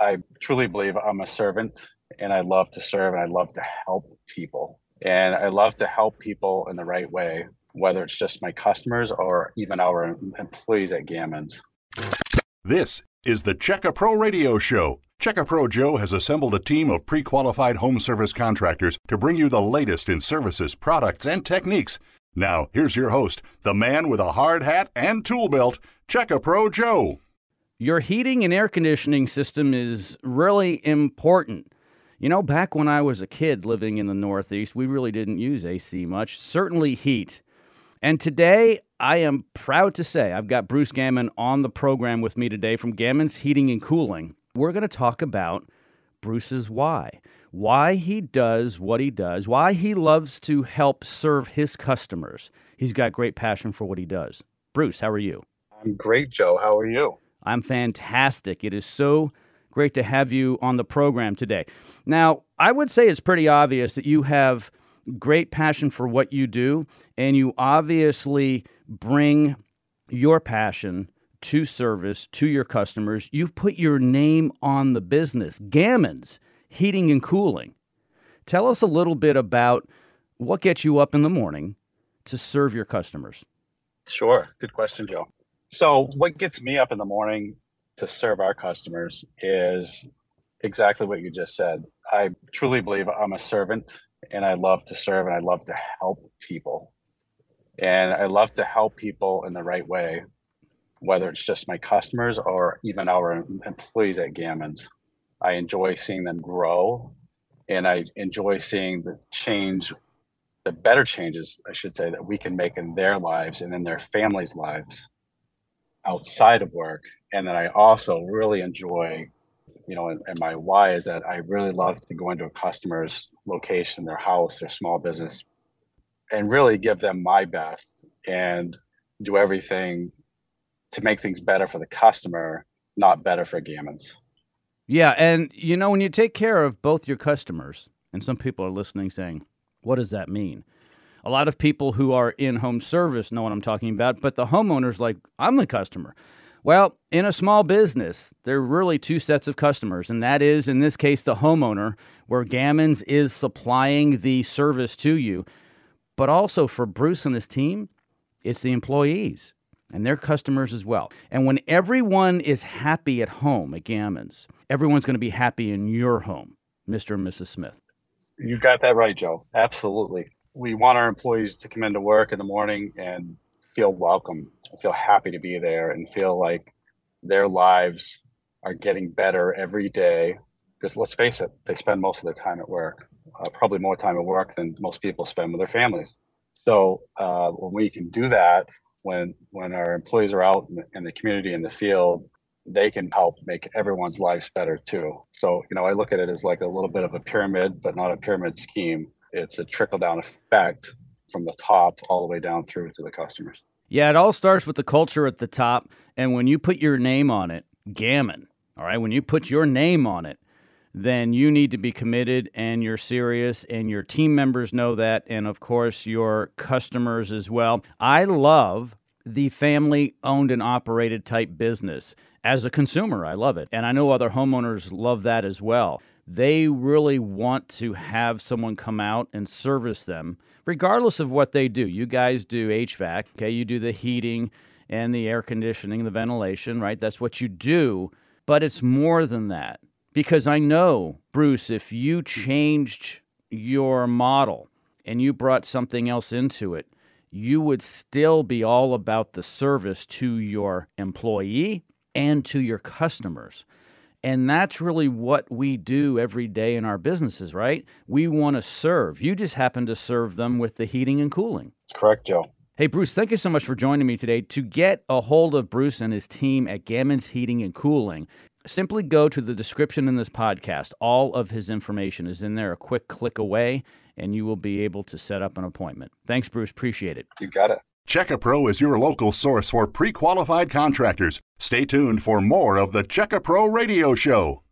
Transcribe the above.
I truly believe I'm a servant and I love to serve and I love to help people. And I love to help people in the right way, whether it's just my customers or even our employees at Gammons. This is the Check A Pro Radio Show. Check A Pro Joe has assembled a team of pre qualified home service contractors to bring you the latest in services, products, and techniques. Now, here's your host, the man with a hard hat and tool belt, Check A Pro Joe. Your heating and air conditioning system is really important. You know, back when I was a kid living in the Northeast, we really didn't use AC much, certainly heat. And today, I am proud to say I've got Bruce Gammon on the program with me today from Gammon's Heating and Cooling. We're going to talk about Bruce's why, why he does what he does, why he loves to help serve his customers. He's got great passion for what he does. Bruce, how are you? I'm great, Joe. How are you? I'm fantastic. It is so great to have you on the program today. Now, I would say it's pretty obvious that you have great passion for what you do, and you obviously bring your passion to service to your customers. You've put your name on the business, Gammons Heating and Cooling. Tell us a little bit about what gets you up in the morning to serve your customers. Sure. Good question, Joe. So, what gets me up in the morning to serve our customers is exactly what you just said. I truly believe I'm a servant and I love to serve and I love to help people. And I love to help people in the right way, whether it's just my customers or even our employees at Gammons. I enjoy seeing them grow and I enjoy seeing the change, the better changes, I should say, that we can make in their lives and in their families' lives outside of work. And then I also really enjoy, you know, and, and, my why is that I really love to go into a customer's location, their house, their small business, and really give them my best and do everything to make things better for the customer, not better for Gammons. Yeah. And, you know, when you take care of both your customers, and some people are listening saying, what does that mean? A lot of people who are in home service know what I'm talking about, but the homeowner's like, I'm the customer. Well, in a small business, there are really two sets of customers, and that is, in this case, the homeowner, where Gammons is supplying the service to you. But also for Bruce and his team, it's the employees and their customers as well. And when everyone is happy at home at Gammons, everyone's going to be happy in your home, Mr. and Mrs. Smith. You got that right, Joe. Absolutely we want our employees to come into work in the morning and feel welcome, feel happy to be there, and feel like their lives are getting better every day. Because let's face it, they spend most of their time at work, uh, probably more time at work than most people spend with their families. So uh, when we can do that, when when our employees are out in the, in the community in the field, they can help make everyone's lives better too. So you know, I look at it as like a little bit of a pyramid, but not a pyramid scheme it's a trickle down effect from the top all the way down through to the customers. Yeah, it all starts with the culture at the top. And when you put your name on it, Gammon, all right, when you put your name on it, then you need to be committed and you're serious, and your team members know that, and of course, your customers as well. I love the family owned and operated type business. As a consumer, I love it. And I know other homeowners love that as well they really want to have someone come out and service them, regardless of what they do. You guys do HVAC, okay? You do the heating and the air conditioning, the ventilation, right? That's what you do. But it's more than that. Because I know, Bruce, if you changed your model and you brought something else into it, you would still be all about the service to your employee and to your customers. And that's really what we do every day in our businesses, right? We want to serve. You just happen to serve them with the heating and cooling. That's correct, Joe. Hey, Bruce, thank you so much for joining me today. To get a hold of Bruce and his team at Gammons Heating and Cooling, simply go to the description in this podcast. All of his information is in there, a quick click away, and you will be able to set up an appointment. Thanks, Bruce. Appreciate it. You got it. Check A Pro is your local source for pre qualified contractors. Stay tuned for more of the Check A Pro Radio Show.